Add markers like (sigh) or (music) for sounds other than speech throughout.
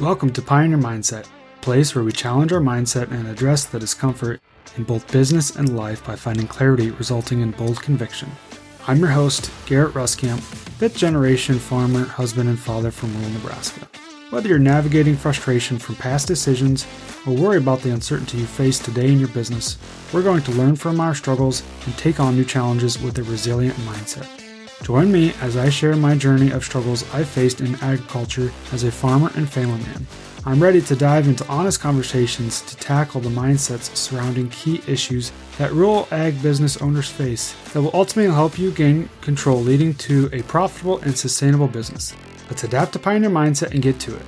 Welcome to Pioneer Mindset, a place where we challenge our mindset and address the discomfort in both business and life by finding clarity resulting in bold conviction. I'm your host, Garrett Ruskamp, fifth generation farmer, husband, and father from rural Nebraska. Whether you're navigating frustration from past decisions or worry about the uncertainty you face today in your business, we're going to learn from our struggles and take on new challenges with a resilient mindset. Join me as I share my journey of struggles I faced in agriculture as a farmer and family man. I'm ready to dive into honest conversations to tackle the mindsets surrounding key issues that rural ag business owners face that will ultimately help you gain control, leading to a profitable and sustainable business. Let's adapt to Pioneer Mindset and get to it.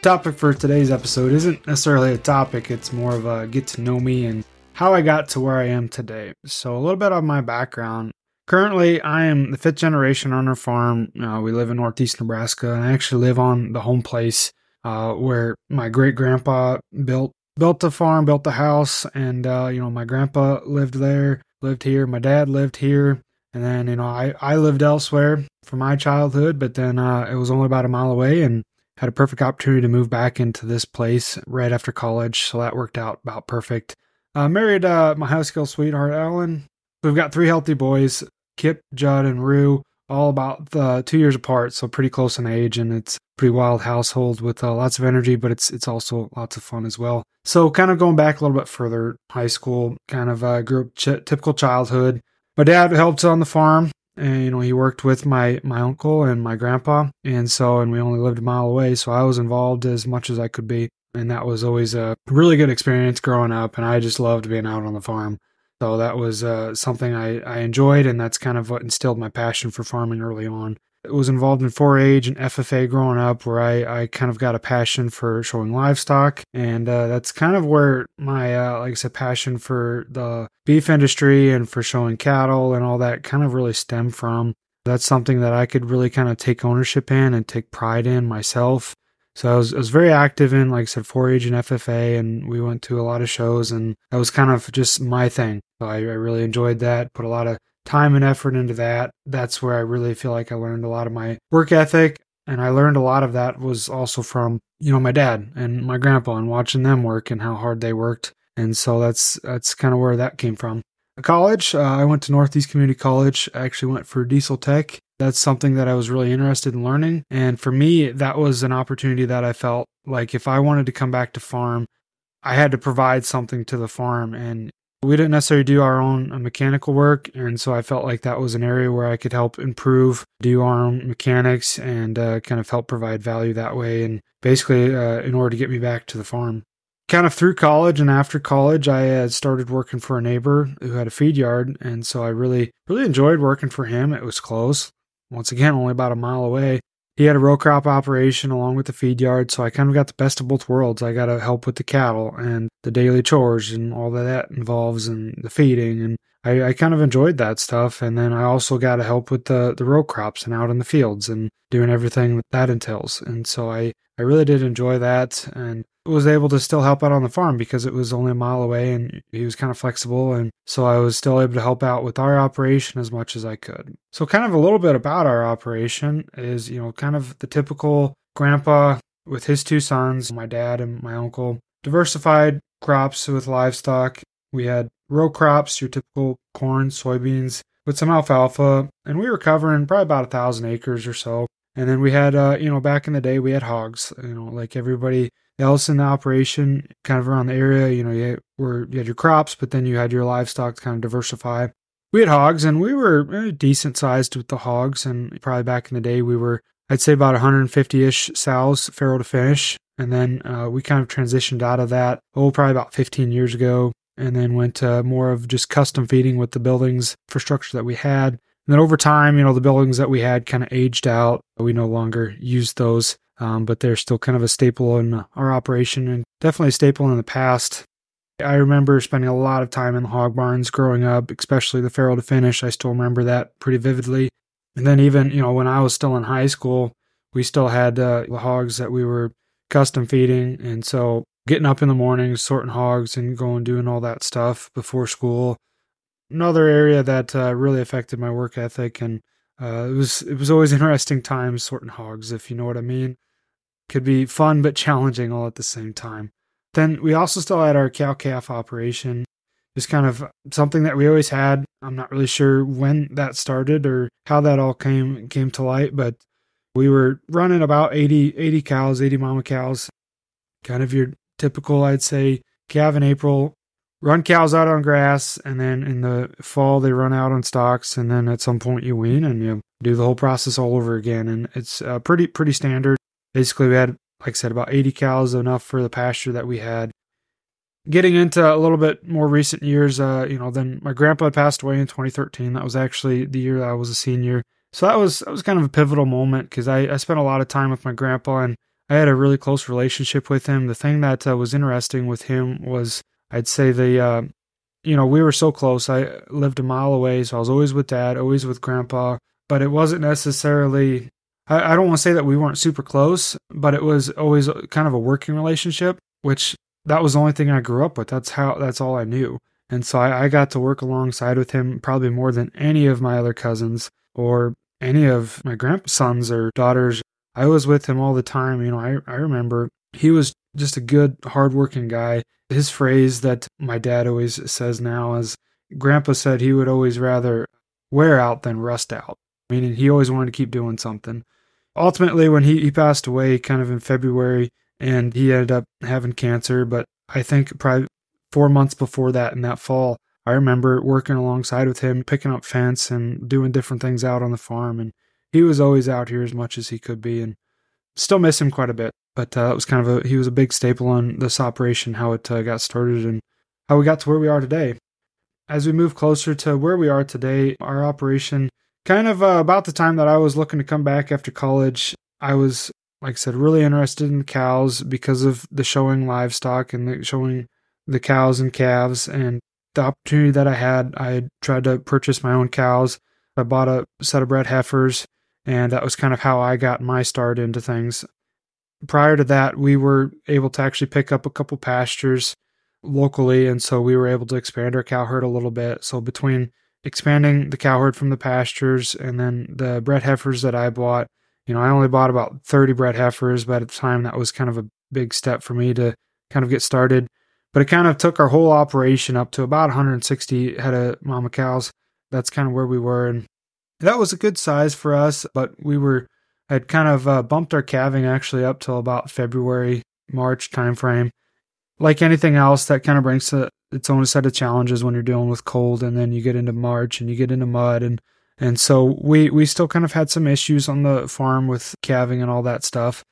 Topic for today's episode isn't necessarily a topic, it's more of a get to know me and how I got to where I am today. So, a little bit of my background. Currently, I am the fifth generation on our farm. Uh, we live in northeast Nebraska, and I actually live on the home place uh, where my great grandpa built built the farm, built the house, and uh, you know my grandpa lived there, lived here. My dad lived here, and then you know I I lived elsewhere for my childhood, but then uh, it was only about a mile away, and had a perfect opportunity to move back into this place right after college, so that worked out about perfect. Uh, married uh, my high school sweetheart, Ellen. We've got three healthy boys. Kip, Judd, and Rue, all about uh, two years apart, so pretty close in age, and it's pretty wild household with uh, lots of energy, but it's it's also lots of fun as well. So, kind of going back a little bit further, high school, kind of uh, grew up ch- typical childhood. My dad helped on the farm, and you know he worked with my my uncle and my grandpa, and so and we only lived a mile away, so I was involved as much as I could be, and that was always a really good experience growing up, and I just loved being out on the farm. So that was uh, something I, I enjoyed, and that's kind of what instilled my passion for farming early on. I was involved in 4-H and FFA growing up, where I, I kind of got a passion for showing livestock, and uh, that's kind of where my, uh, like I said, passion for the beef industry and for showing cattle and all that kind of really stemmed from. That's something that I could really kind of take ownership in and take pride in myself. So I was, I was very active in, like I said, 4-H and FFA, and we went to a lot of shows, and that was kind of just my thing. So I, I really enjoyed that, put a lot of time and effort into that. That's where I really feel like I learned a lot of my work ethic. And I learned a lot of that was also from, you know, my dad and my grandpa and watching them work and how hard they worked. And so that's, that's kind of where that came from. College, uh, I went to Northeast Community College. I actually went for diesel tech that's something that I was really interested in learning. And for me, that was an opportunity that I felt like if I wanted to come back to farm, I had to provide something to the farm. And we didn't necessarily do our own mechanical work. And so I felt like that was an area where I could help improve, do our own mechanics, and uh, kind of help provide value that way. And basically, uh, in order to get me back to the farm. Kind of through college and after college, I had started working for a neighbor who had a feed yard. And so I really, really enjoyed working for him. It was close once again, only about a mile away. He had a row crop operation along with the feed yard, so I kind of got the best of both worlds. I got to help with the cattle and the daily chores and all that that involves and the feeding. And I, I kind of enjoyed that stuff. And then I also got to help with the, the row crops and out in the fields and doing everything that, that entails. And so I, I really did enjoy that. And was able to still help out on the farm because it was only a mile away and he was kind of flexible. And so I was still able to help out with our operation as much as I could. So, kind of a little bit about our operation is, you know, kind of the typical grandpa with his two sons, my dad and my uncle, diversified crops with livestock. We had row crops, your typical corn, soybeans, with some alfalfa, and we were covering probably about a thousand acres or so. And then we had, uh, you know, back in the day, we had hogs, you know, like everybody else in the operation, kind of around the area. You know, you were, you had your crops, but then you had your livestock to kind of diversify. We had hogs, and we were eh, decent sized with the hogs. And probably back in the day, we were, I'd say, about 150 ish sows, farrow to finish. And then uh, we kind of transitioned out of that, oh, probably about 15 years ago, and then went to more of just custom feeding with the buildings infrastructure that we had. And then over time, you know, the buildings that we had kind of aged out. We no longer used those um, but they're still kind of a staple in our operation and definitely a staple in the past. I remember spending a lot of time in the hog barns growing up, especially the farrow to finish. I still remember that pretty vividly. And then even, you know, when I was still in high school, we still had uh, the hogs that we were custom feeding. And so getting up in the morning, sorting hogs and going doing all that stuff before school. Another area that uh, really affected my work ethic and uh, it was it was always (laughs) interesting times sorting hogs, if you know what I mean. could be fun but challenging all at the same time. Then we also still had our cow calf operation. Just kind of something that we always had. I'm not really sure when that started or how that all came came to light, but we were running about 80, 80 cows, 80 mama cows. Kind of your typical, I'd say, calf in April, run cows out on grass, and then in the fall they run out on stalks, and then at some point you wean and you do the whole process all over again. And it's uh, pretty pretty standard. Basically, we had, like I said, about 80 cows, enough for the pasture that we had. Getting into a little bit more recent years, uh, you know, then my grandpa passed away in 2013. That was actually the year that I was a senior. So that was that was kind of a pivotal moment because I, I spent a lot of time with my grandpa and I had a really close relationship with him. The thing that uh, was interesting with him was I'd say the, uh, you know, we were so close. I lived a mile away, so I was always with dad, always with grandpa. But it wasn't necessarily, I, I don't want to say that we weren't super close, but it was always kind of a working relationship, which that was the only thing I grew up with. That's how, that's all I knew. And so I, I got to work alongside with him probably more than any of my other cousins or any of my grandsons or daughters. I was with him all the time. You know, I, I remember he was just a good, hardworking guy. His phrase that my dad always says now is Grandpa said he would always rather wear out than rust out, meaning he always wanted to keep doing something. Ultimately, when he, he passed away kind of in February, and he ended up having cancer, but I think probably four months before that in that fall, I remember working alongside with him, picking up fence and doing different things out on the farm. And he was always out here as much as he could be. And still miss him quite a bit. But uh, it was kind of a he was a big staple on this operation, how it uh, got started, and how we got to where we are today. As we move closer to where we are today, our operation kind of uh, about the time that I was looking to come back after college, I was like I said really interested in cows because of the showing livestock and the showing the cows and calves and the opportunity that I had. I tried to purchase my own cows. I bought a set of bred heifers and that was kind of how I got my start into things. Prior to that, we were able to actually pick up a couple pastures locally, and so we were able to expand our cow herd a little bit. So between expanding the cow herd from the pastures and then the bred heifers that I bought, you know, I only bought about 30 bred heifers, but at the time that was kind of a big step for me to kind of get started. But it kind of took our whole operation up to about 160 head of mama cows. That's kind of where we were. And that was a good size for us, but we were had kind of uh, bumped our calving actually up till about February, March timeframe. Like anything else, that kind of brings a, its own set of challenges when you're dealing with cold, and then you get into March and you get into mud, and and so we we still kind of had some issues on the farm with calving and all that stuff.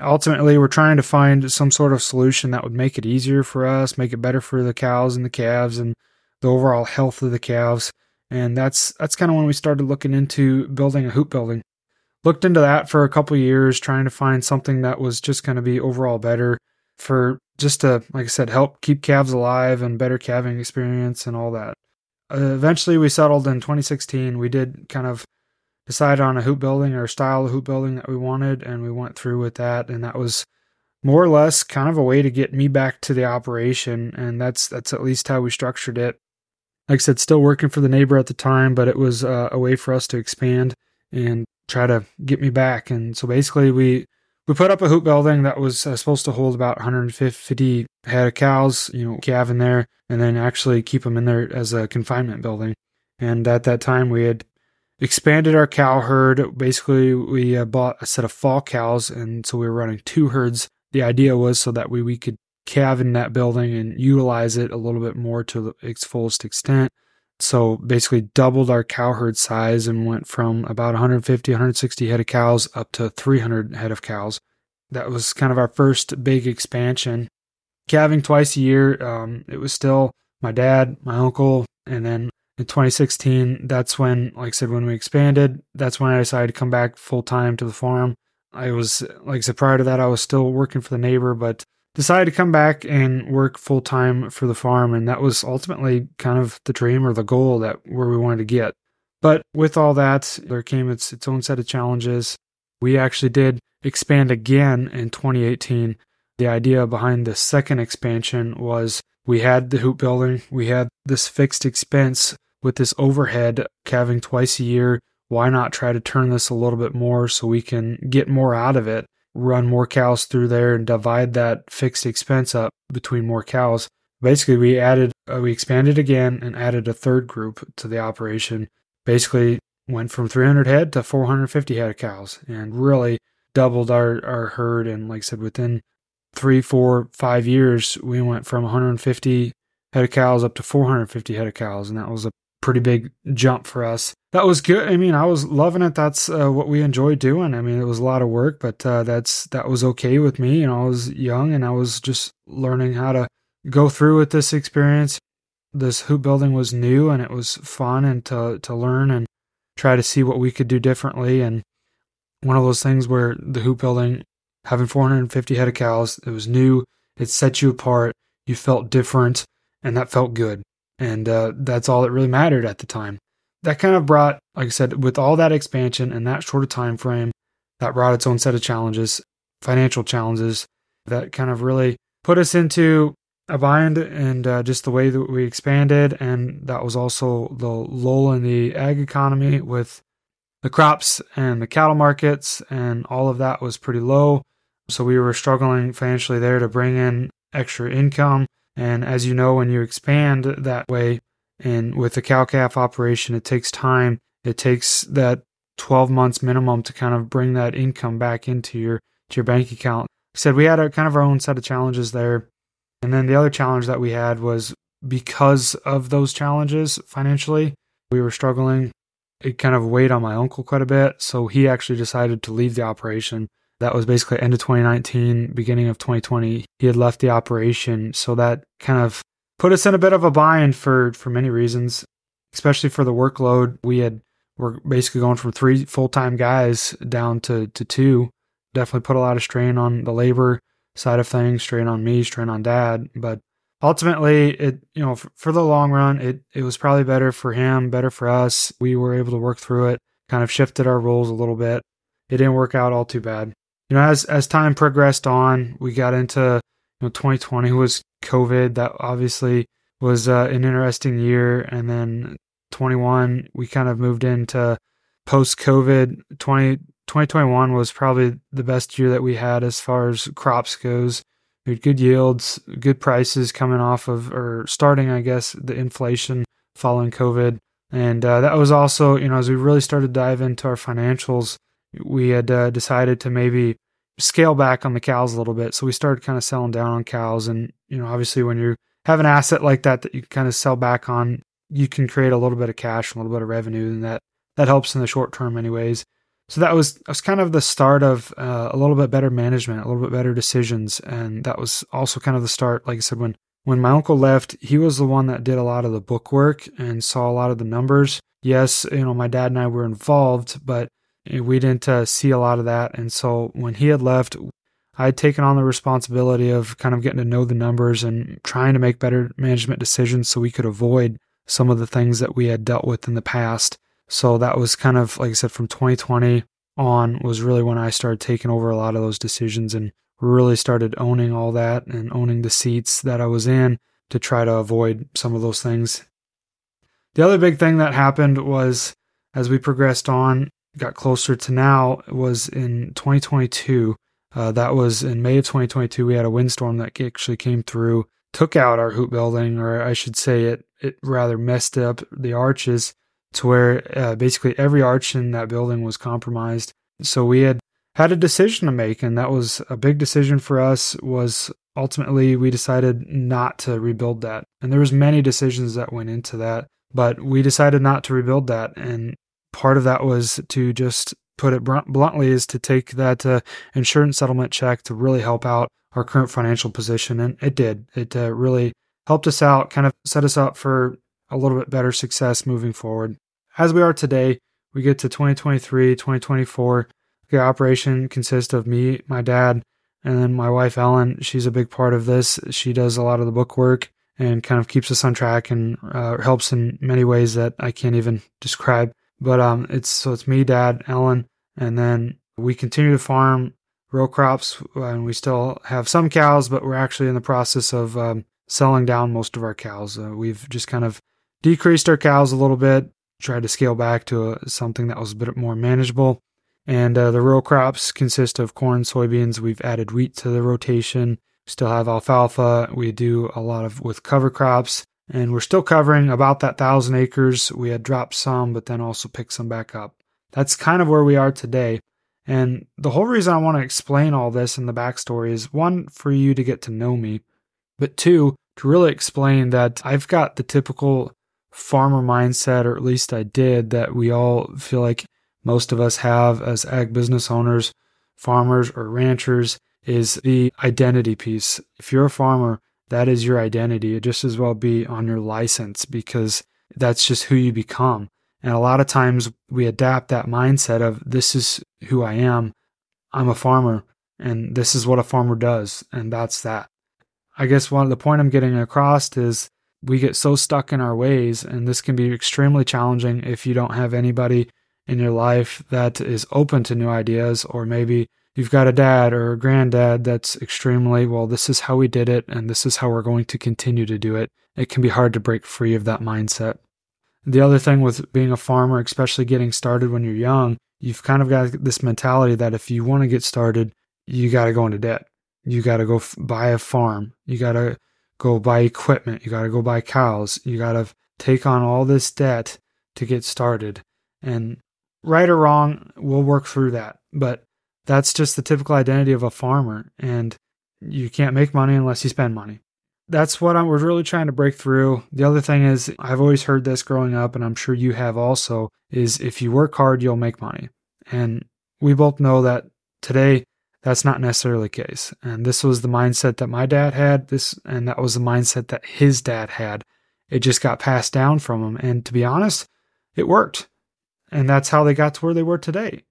Ultimately, we're trying to find some sort of solution that would make it easier for us, make it better for the cows and the calves, and the overall health of the calves and that's that's kind of when we started looking into building a hoop building. Looked into that for a couple years, trying to find something that was just going to be overall better for just to, like I said, help keep calves alive and better calving experience and all that. Uh, eventually, we settled in 2016. We did kind of decide on a hoop building or style of hoop building that we wanted, and we went through with that. And that was more or less kind of a way to get me back to the operation, and that's that's at least how we structured it like I said, still working for the neighbor at the time, but it was uh, a way for us to expand and try to get me back. And so basically, we we put up a hoop building that was uh, supposed to hold about 150 head of cows, you know, calve in there, and then actually keep them in there as a confinement building. And at that time, we had expanded our cow herd. Basically, we uh, bought a set of fall cows, and so we were running two herds. The idea was so that way we could calve in that building and utilize it a little bit more to its fullest extent. So basically doubled our cow herd size and went from about 150, 160 head of cows up to 300 head of cows. That was kind of our first big expansion. Calving twice a year. Um, it was still my dad, my uncle, and then in 2016, that's when, like I said, when we expanded, that's when I decided to come back full time to the farm. I was, like I said, prior to that, I was still working for the neighbor, but decided to come back and work full time for the farm. And that was ultimately kind of the dream or the goal that where we wanted to get. But with all that, there came its, its own set of challenges. We actually did expand again in 2018. The idea behind the second expansion was we had the hoop building, we had this fixed expense with this overhead calving twice a year. Why not try to turn this a little bit more so we can get more out of it run more cows through there and divide that fixed expense up between more cows. Basically, we added, uh, we expanded again and added a third group to the operation. Basically, went from 300 head to 450 head of cows and really doubled our, our herd. And like I said, within three, four, five years, we went from 150 head of cows up to 450 head of cows. And that was a pretty big jump for us. That was good. I mean, I was loving it. That's uh, what we enjoyed doing. I mean, it was a lot of work, but uh, that's that was okay with me. You know, I was young and I was just learning how to go through with this experience. This hoop building was new and it was fun and to to learn and try to see what we could do differently. And one of those things where the hoop building, having 450 head of cows, it was new. It set you apart. You felt different, and that felt good. And uh, that's all that really mattered at the time. That kind of brought, like I said, with all that expansion and that short of time frame, that brought its own set of challenges, financial challenges that kind of really put us into a bind and uh, just the way that we expanded. And that was also the lull in the ag economy with the crops and the cattle markets, and all of that was pretty low. So we were struggling financially there to bring in extra income. And as you know, when you expand that way, and with the cow calf operation, it takes time. It takes that 12 months minimum to kind of bring that income back into your to your bank account. I said we had a kind of our own set of challenges there. And then the other challenge that we had was because of those challenges financially, we were struggling. It kind of weighed on my uncle quite a bit. So he actually decided to leave the operation. That was basically end of 2019, beginning of 2020. He had left the operation. So that kind of put us in a bit of a bind for, for many reasons, especially for the workload. We had, we're basically going from three full time guys down to, to two. Definitely put a lot of strain on the labor side of things, strain on me, strain on dad. But ultimately, it you know for, for the long run, it it was probably better for him, better for us. We were able to work through it, kind of shifted our roles a little bit. It didn't work out all too bad. You know, as as time progressed on, we got into you know 2020 was COVID. That obviously was uh, an interesting year, and then 21 we kind of moved into post COVID 20 2021 was probably the best year that we had as far as crops goes. We had good yields, good prices coming off of, or starting, I guess, the inflation following COVID. And uh, that was also, you know, as we really started to dive into our financials, we had uh, decided to maybe scale back on the cows a little bit. So we started kind of selling down on cows. And, you know, obviously when you have an asset like that that you kind of sell back on, you can create a little bit of cash, a little bit of revenue, and that that helps in the short term, anyways. So that was that was kind of the start of uh, a little bit better management, a little bit better decisions, and that was also kind of the start. Like I said, when when my uncle left, he was the one that did a lot of the book work and saw a lot of the numbers. Yes, you know, my dad and I were involved, but we didn't uh, see a lot of that. And so when he had left, I had taken on the responsibility of kind of getting to know the numbers and trying to make better management decisions so we could avoid some of the things that we had dealt with in the past. So that was kind of, like I said, from 2020 on was really when I started taking over a lot of those decisions and really started owning all that and owning the seats that I was in to try to avoid some of those things. The other big thing that happened was as we progressed on, got closer to now, was in 2022. Uh, that was in May of 2022. We had a windstorm that actually came through, took out our hoop building, or I should say, it it rather messed up the arches to where uh, basically every arch in that building was compromised. So we had had a decision to make, and that was a big decision for us. Was ultimately we decided not to rebuild that, and there was many decisions that went into that, but we decided not to rebuild that, and part of that was to just put it bluntly is to take that uh, insurance settlement check to really help out our current financial position, and it did. It uh, really helped us out, kind of set us up for a little bit better success moving forward as we are today, we get to 2023, 2024. The operation consists of me, my dad, and then my wife Ellen. She's a big part of this. She does a lot of the book work and kind of keeps us on track and uh, helps in many ways that I can't even describe. But um, it's so it's me, dad, Ellen, and then we continue to farm row crops, and we still have some cows, but we're actually in the process of um, selling down most of our cows. Uh, we've just kind of decreased our cows a little bit tried to scale back to a, something that was a bit more manageable. And uh, the row crops consist of corn, soybeans. We've added wheat to the rotation. Still have alfalfa. We do a lot of with cover crops, and we're still covering about that thousand acres. We had dropped some, but then also picked some back up. That's kind of where we are today. And the whole reason I want to explain all this in the backstory is one, for you to get to know me, but two, to really explain that I've got the typical farmer mindset, or at least I did, that we all feel like most of us have as ag business owners, farmers, or ranchers is the identity piece. If you're a farmer, that is your identity. It just as well be on your license because that's just who you become. And a lot of times we adapt that mindset of this is who I am. I'm a farmer and this is what a farmer does. And that's that. I guess one the point I'm getting across is we get so stuck in our ways, and this can be extremely challenging if you don't have anybody in your life that is open to new ideas, or maybe you've got a dad or a granddad that's extremely, well, this is how we did it, and this is how we're going to continue to do it. It can be hard to break free of that mindset. The other thing with being a farmer, especially getting started when you're young, you've kind of got this mentality that if you want to get started, you got to go into debt. You got to go f- buy a farm. You got to go buy equipment. You got to go buy cows. You got to take on all this debt to get started. And right or wrong, we'll work through that. But that's just the typical identity of a farmer. And you can't make money unless you spend money. That's what I was really trying to break through. The other thing is, I've always heard this growing up, and I'm sure you have also, is if you work hard, you'll make money. And we both know that today that's not necessarily the case. And this was the mindset that my dad had, this and that was the mindset that his dad had. It just got passed down from him. And to be honest, it worked. And that's how they got to where they were today.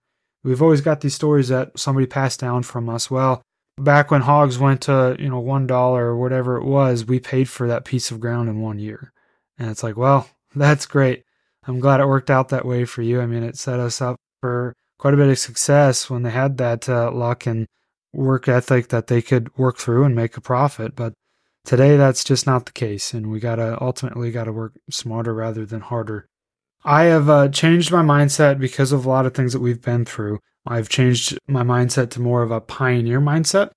We've always got these stories that somebody passed down from us. Well, back when hogs went to, you know, one dollar or whatever it was, we paid for that piece of ground in one year. And it's like, well, (laughs) that's great. I'm glad it worked out that way for you. I mean, it set us up for quite a bit of success when they had that uh, luck and work ethic that they could work through and make a profit. But today, that's just not the case, and we gotta ultimately gotta work smarter rather than harder. I have uh, changed my mindset because of a lot of things that we've been through. I've changed my mindset to more of a pioneer mindset,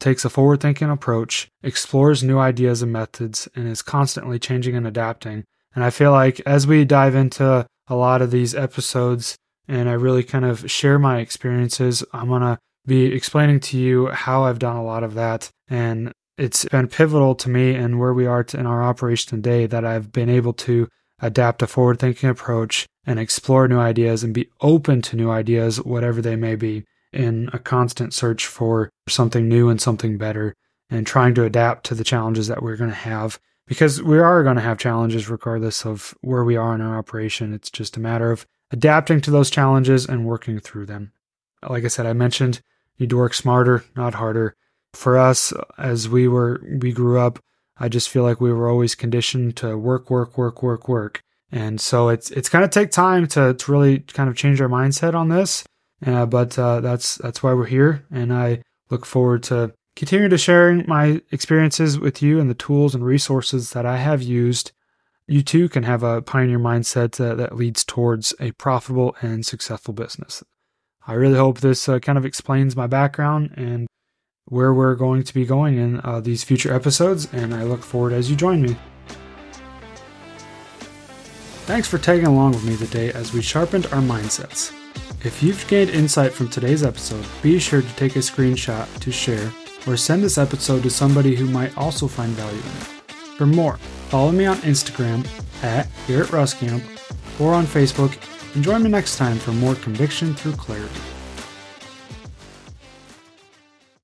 takes a forward thinking approach, explores new ideas and methods, and is constantly changing and adapting. And I feel like as we dive into a lot of these episodes, and I really kind of share my experiences. I'm going to be explaining to you how I've done a lot of that. And it's been pivotal to me and where we are in our operation today that I've been able to adapt a forward thinking approach and explore new ideas and be open to new ideas, whatever they may be, in a constant search for something new and something better and trying to adapt to the challenges that we're going to have because we are going to have challenges regardless of where we are in our operation. It's just a matter of adapting to those challenges and working through them. Like I said, I mentioned need to work smarter, not harder. For us, as we were, we grew up, I just feel like we were always conditioned to work, work, work, work, work. And so it's it's going to take time to, to really kind of change our mindset on this. Uh, but uh, that's that's why we're here, and I look forward to continuing to sharing my experiences with you and the tools and resources that I have used you too can have a pioneer mindset uh, that leads towards a profitable and successful business. I really hope this uh, kind of explains my background and where we're going to be going in uh, these future episodes, and I look forward as you join me. Thanks for tagging along with me today as we sharpened our mindsets. If you've gained insight from today's episode, be sure to take a screenshot to share or send this episode to somebody who might also find value in it. For more, follow me on Instagram at Garrett Ruskamp or on Facebook and join me next time for more conviction through clarity.